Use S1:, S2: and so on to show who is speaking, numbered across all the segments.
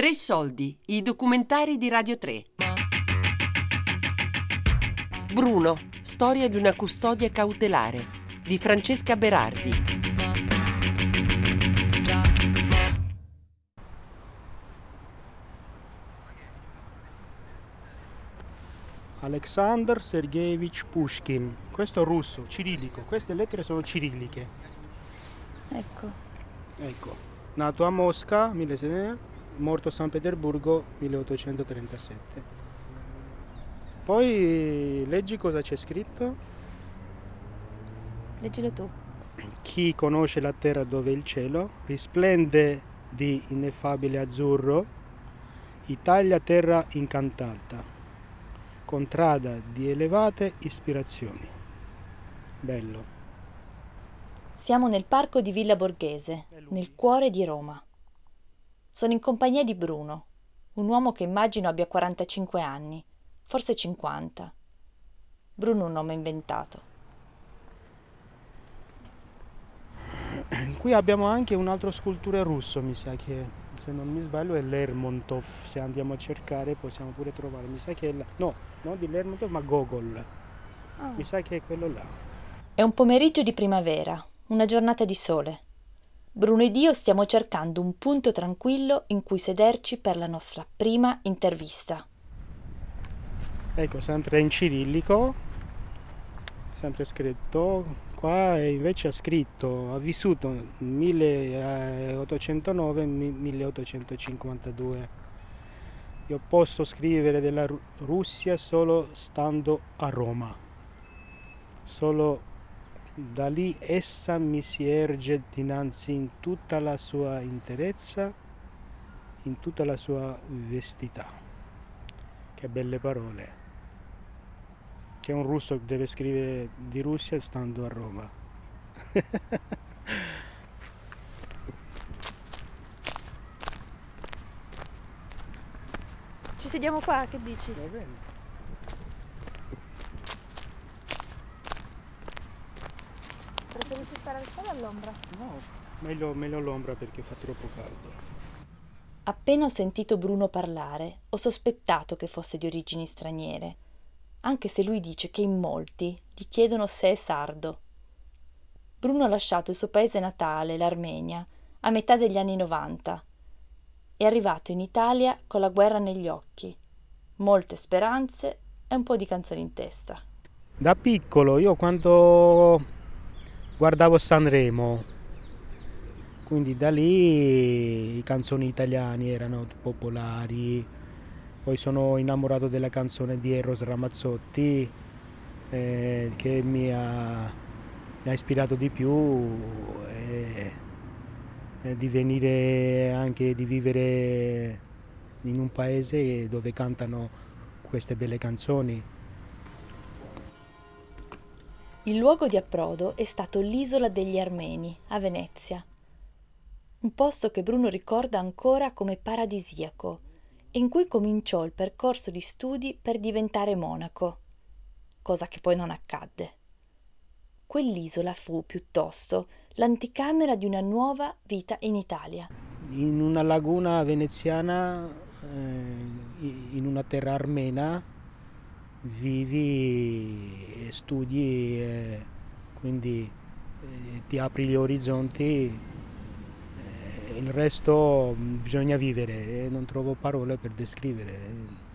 S1: Tre soldi, i documentari di Radio 3. Bruno, storia di una custodia cautelare di Francesca Berardi.
S2: Alexander Sergeyevich Pushkin. Questo è russo, cirillico. Queste lettere sono cirilliche.
S3: Ecco.
S2: Ecco. Nato a Mosca, 1600, morto a San Pietroburgo, 1837. Poi leggi cosa c'è scritto.
S3: Leggilo tu.
S2: Chi conosce la terra dove il cielo risplende di ineffabile azzurro, Italia terra incantata contrada di elevate ispirazioni. Bello.
S3: Siamo nel parco di Villa Borghese, nel cuore di Roma. Sono in compagnia di Bruno, un uomo che immagino abbia 45 anni, forse 50. Bruno è un nome inventato.
S2: Qui abbiamo anche un altro scultore russo, mi sa che se non mi sbaglio è Lermontov, se andiamo a cercare possiamo pure trovare, mi sa che è là. No, non di Lermontov ma Gogol. Oh. Mi sa che è quello là.
S3: È un pomeriggio di primavera, una giornata di sole. Bruno ed io stiamo cercando un punto tranquillo in cui sederci per la nostra prima intervista.
S2: Ecco, sempre in cirillico, sempre scritto qua invece ha scritto, ha vissuto 1809-1852. Io posso scrivere della Russia solo stando a Roma. Solo da lì essa mi si erge dinanzi in tutta la sua interezza, in tutta la sua vestità. Che belle parole che un russo deve scrivere di Russia stando a Roma.
S3: Ci sediamo qua, che dici?
S2: Va bene.
S3: Stare al sole all'ombra?
S2: No, meglio, meglio all'ombra perché fa troppo caldo.
S3: Appena ho sentito Bruno parlare, ho sospettato che fosse di origini straniere anche se lui dice che in molti gli chiedono se è sardo. Bruno ha lasciato il suo paese natale, l'Armenia, a metà degli anni 90. È arrivato in Italia con la guerra negli occhi, molte speranze e un po' di canzoni in testa.
S2: Da piccolo, io quando guardavo Sanremo, quindi da lì i canzoni italiani erano popolari, poi sono innamorato della canzone di Eros Ramazzotti eh, che mi ha, mi ha, ispirato di più eh, eh, di venire anche di vivere in un paese dove cantano queste belle canzoni.
S3: Il luogo di approdo è stato l'isola degli Armeni, a Venezia. Un posto che Bruno ricorda ancora come paradisiaco in cui cominciò il percorso di studi per diventare monaco, cosa che poi non accadde. Quell'isola fu piuttosto l'anticamera di una nuova vita in Italia.
S2: In una laguna veneziana, eh, in una terra armena, vivi e studi, e quindi eh, ti apri gli orizzonti il resto mm, bisogna vivere e non trovo parole per descrivere.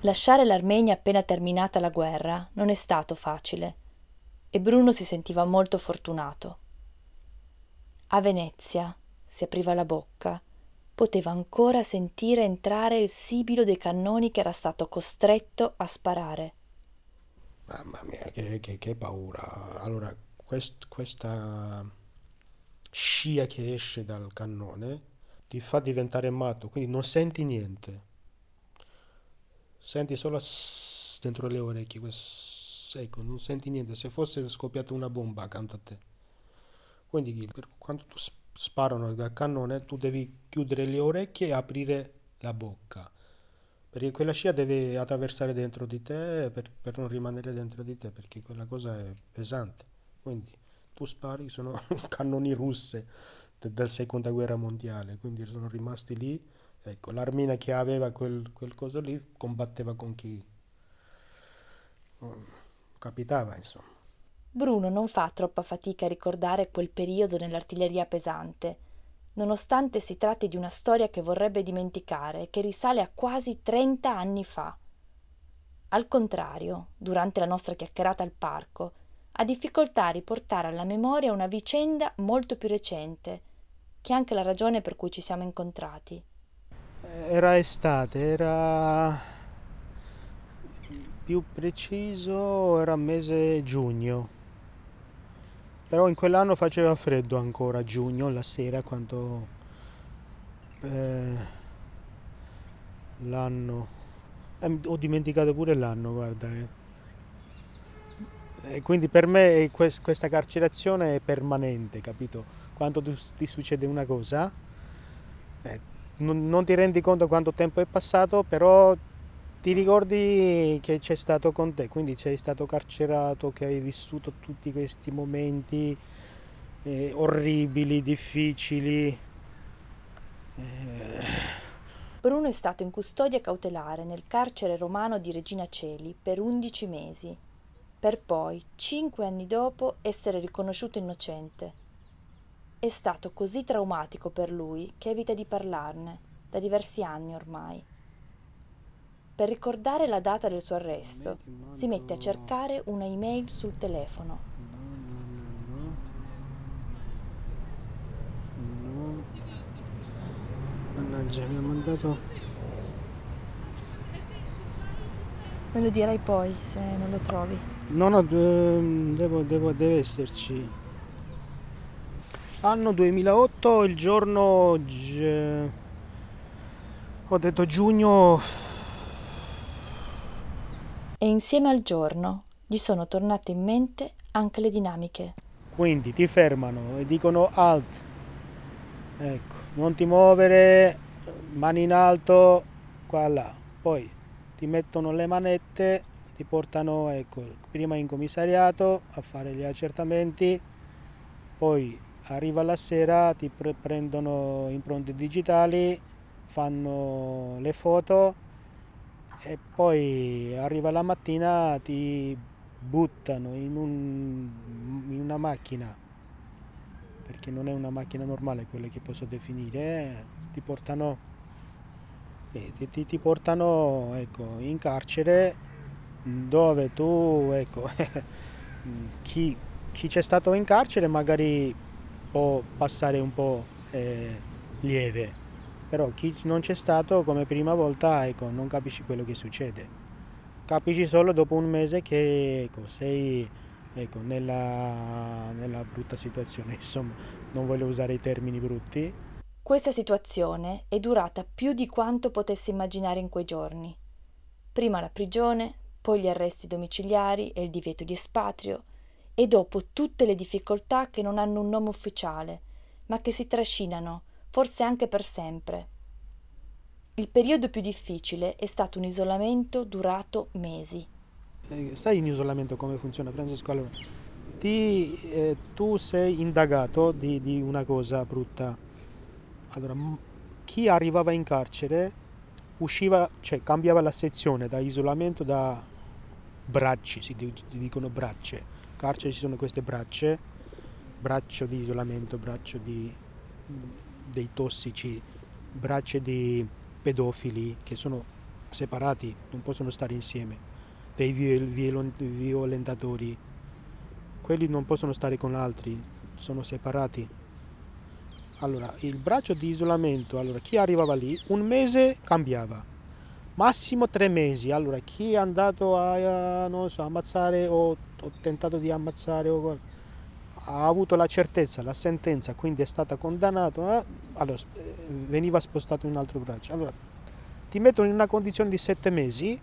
S3: Lasciare l'Armenia appena terminata la guerra non è stato facile e Bruno si sentiva molto fortunato. A Venezia si apriva la bocca, poteva ancora sentire entrare il sibilo dei cannoni che era stato costretto a sparare.
S2: Mamma mia, che, che, che paura. Allora, quest, questa scia che esce dal cannone ti fa diventare matto, quindi non senti niente. Senti solo sss dentro le orecchie, ecco, non senti niente, se fosse scoppiata una bomba accanto a te. Quindi per quando tu sparano dal cannone tu devi chiudere le orecchie e aprire la bocca. Perché quella scia deve attraversare dentro di te per, per, non rimanere dentro di te perché quella cosa è pesante. Quindi tu spari, sono cannoni russe de- della seconda guerra mondiale, quindi sono rimasti lì. Ecco, l'armina che aveva quel, quel coso lì combatteva con chi? Capitava, insomma.
S3: Bruno non fa troppa fatica a ricordare quel periodo nell'artiglieria pesante, nonostante si tratti di una storia che vorrebbe dimenticare e che risale a quasi 30 anni fa. Al contrario, durante la nostra chiacchierata al parco, ha difficoltà a riportare alla memoria una vicenda molto più recente, che è anche la ragione per cui ci siamo incontrati.
S2: Era estate, era più preciso, era mese giugno. Però in quell'anno faceva freddo ancora, giugno, la sera, quando eh, l'anno... Eh, ho dimenticato pure l'anno, guarda. Eh. Quindi per me questa carcerazione è permanente, capito? Quando ti succede una cosa, eh, non, non, ti rendi conto quanto tempo è passato, però ti ricordi che c'è stato con te, quindi sei stato carcerato, che hai vissuto tutti questi momenti eh, orribili, difficili.
S3: Eh. Bruno è stato in custodia cautelare nel carcere romano di Regina Celi per 11 mesi per poi, cinque anni dopo, essere riconosciuto innocente. È stato così traumatico per lui che evita di parlarne, da diversi anni ormai. Per ricordare la data del suo arresto, si mette a cercare una email sul telefono.
S2: Mannaggia, mi ha mandato.
S3: Me lo dirai poi se non lo trovi.
S2: No, no, devo, devo, deve esserci. Anno 2008, il giorno... Ho detto giugno...
S3: E insieme al giorno gli sono tornate in mente anche le dinamiche.
S2: Quindi ti fermano e dicono alt. Ecco, non ti muovere, mani in alto, qua là. Poi ti mettono le manette ti portano ecco, prima in commissariato a fare gli accertamenti, poi arriva la sera, ti pre- prendono impronte digitali, fanno le foto e poi arriva la mattina ti buttano in, un, in una macchina perché non è una macchina normale quella che posso definire eh, ti portano, eh, ti, ti portano ecco, in carcere dove tu, ecco, chi, chi c'è stato in carcere magari può passare un po' eh, lieve, però chi non c'è stato come prima volta, ecco, non capisci quello che succede. Capisci solo dopo un mese che ecco, sei ecco, nella, nella brutta situazione, insomma, non voglio usare i termini brutti.
S3: Questa situazione è durata più di quanto potessi immaginare in quei giorni. Prima la prigione, poi gli arresti domiciliari e il divieto di espatrio, e dopo tutte le difficoltà che non hanno un nome ufficiale, ma che si trascinano, forse anche per sempre. Il periodo più difficile è stato un isolamento durato mesi.
S2: Eh, sai in isolamento come funziona, Francesco? Allora, ti, eh, tu sei indagato di, di una cosa brutta. Allora, chi arrivava in carcere usciva, cioè cambiava la sezione da isolamento da bracci, si dicono bracce. Carcere ci sono queste bracce, braccio di isolamento, braccio di, dei tossici, braccia di pedofili che sono separati, non possono stare insieme, dei violentatori, quelli non possono stare con altri, sono separati. Allora, il braccio di isolamento, allora chi arrivava lì, un mese cambiava massimo tre mesi. Allora, chi è andato a, so, ammazzare o, o tentato di ammazzare o, ha avuto la certezza, la sentenza, quindi è stato condannato, eh, allora, eh, veniva spostato in un altro braccio. Allora, ti mettono in una condizione di sette mesi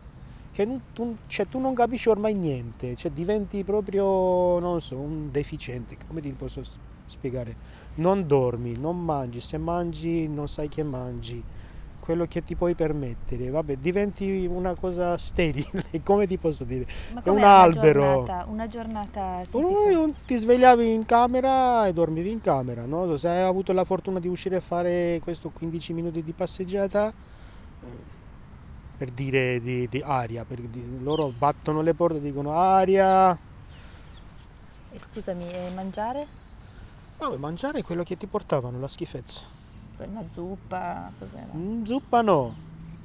S2: che non, tu, cioè, tu, non capisci ormai niente, cioè, diventi proprio, non so, un deficiente, come ti posso spiegare? Non dormi, non mangi, se mangi non sai che mangi quello che ti puoi permettere, vabbè, diventi una cosa sterile, come ti posso dire? È un
S3: com'era
S2: albero.
S3: Una giornata, una giornata tipica?
S2: Ti svegliavi in camera e dormivi in camera, no? Se hai avuto la fortuna di uscire a fare questo 15 minuti di passeggiata, eh, per dire di, di aria, per di- loro battono le porte e dicono aria.
S3: E scusami, e mangiare?
S2: No, mangiare è quello che ti portavano, la schifezza.
S3: Una zuppa, cos'era?
S2: Mm, zuppa no,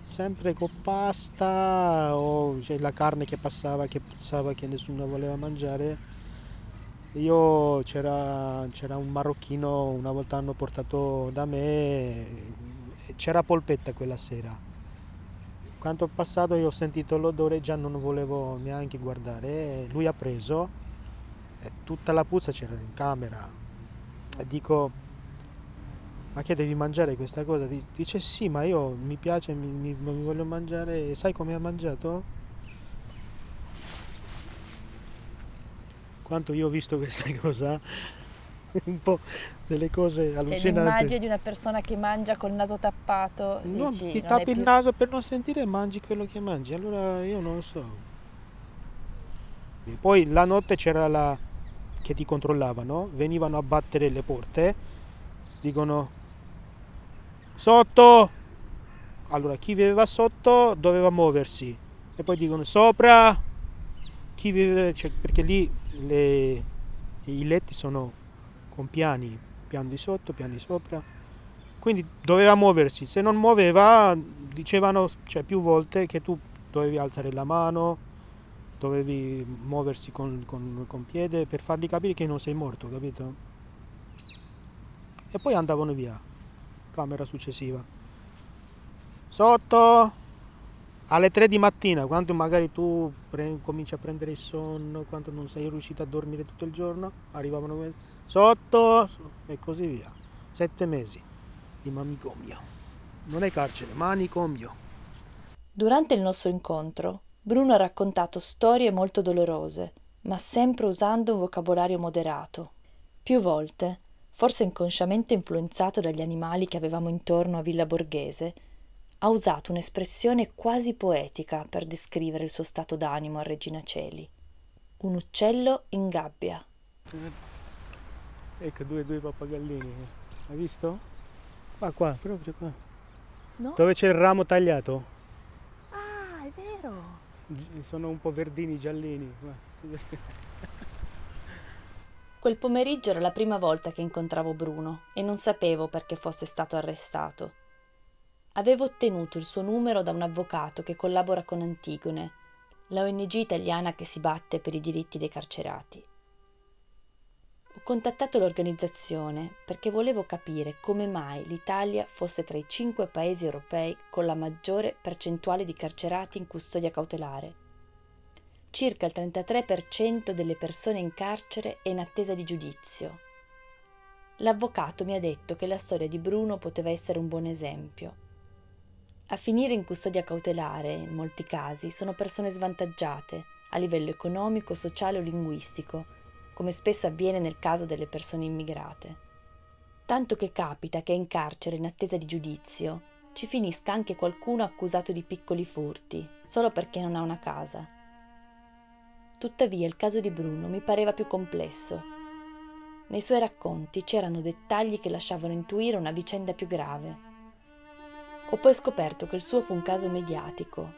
S2: sempre con pasta o cioè, la carne che passava, che puzzava, che nessuno voleva mangiare. Io c'era, c'era un marocchino, una volta hanno portato da me, c'era polpetta quella sera. Quando ho passato io ho sentito l'odore, già non volevo neanche guardare. Lui ha preso e tutta la puzza c'era in camera. E dico, ma che devi mangiare questa cosa? Di- Dice sì, ma io mi piace, mi, mi- mi voglio mangiare. Sai come ha mangiato? Quanto io ho visto questa cosa, un po' delle cose
S3: Cioè
S2: allucinanti.
S3: l'immagine di una persona che mangia col naso tappato,
S2: No,
S3: dici,
S2: ti tappi il
S3: più-
S2: naso per non sentire e mangi quello che mangi. Allora io non so. Poi la notte c'era la che ti controllavano, venivano a battere le porte, dicono sotto. Allora chi viveva sotto doveva muoversi e poi dicono sopra. Chi vive, cioè, perché lì le- i letti sono con piani, piano di sotto, piano di sopra. Quindi doveva muoversi, se non muoveva dicevano cioè, più volte che tu dovevi alzare la mano, dovevi muoversi con, con, con piede per fargli capire che non sei morto, capito? E poi andavano via, camera successiva. Sotto alle 3 di mattina, quando magari tu pre- cominci a prendere il sonno, quando non sei riuscito a dormire tutto il giorno, arrivavano sotto e così via. Sette mesi di manicomio. Non è carcere, manicomio.
S3: Durante il nostro incontro, Bruno ha raccontato storie molto dolorose, ma sempre usando un vocabolario moderato. Più volte, forse inconsciamente influenzato dagli animali che avevamo intorno a Villa Borghese, ha usato un'espressione quasi poetica per descrivere il suo stato d'animo a Regina Celi. Un uccello in gabbia.
S2: Ecco due, due pappagallini. Hai visto? Qua, qua, proprio qua.
S3: No?
S2: Dove c'è il ramo tagliato?
S3: Ah, è vero!
S2: Sono un po' verdini, giallini.
S3: Quel pomeriggio era la prima volta che incontravo Bruno e non sapevo perché fosse stato arrestato. Avevo ottenuto il suo numero da un avvocato che collabora con Antigone, la ONG italiana che si batte per i diritti dei carcerati. Ho contattato l'organizzazione perché volevo capire come mai l'Italia fosse tra i cinque paesi europei con la maggiore percentuale di carcerati in custodia cautelare. Circa il 33% delle persone in carcere è in attesa di giudizio. L'avvocato mi ha detto che la storia di Bruno poteva essere un buon esempio. A finire in custodia cautelare, in molti casi, sono persone svantaggiate a livello economico, sociale o linguistico, come spesso avviene nel caso delle persone immigrate. Tanto che capita che in carcere, in attesa di giudizio, ci finisca anche qualcuno accusato di piccoli furti, solo perché non ha una casa. Tuttavia il caso di Bruno mi pareva più complesso. Nei suoi racconti c'erano dettagli che lasciavano intuire una vicenda più grave. Ho poi scoperto che il suo fu un caso mediatico.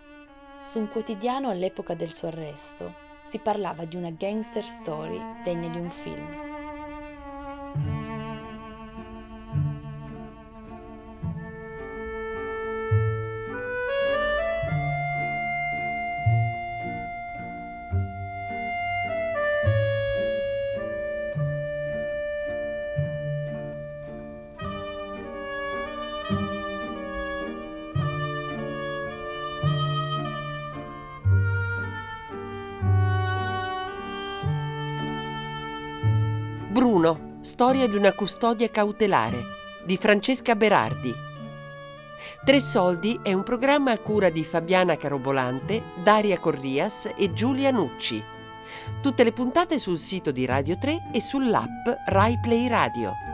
S3: Su un quotidiano all'epoca del suo arresto si parlava di una gangster story degna di un film.
S1: Bruno, storia di una custodia cautelare di Francesca Berardi. Tre soldi è un programma a cura di Fabiana Carobolante, Daria Corrias e Giulia Nucci. Tutte le puntate sul sito di Radio 3 e sull'app Rai Play Radio.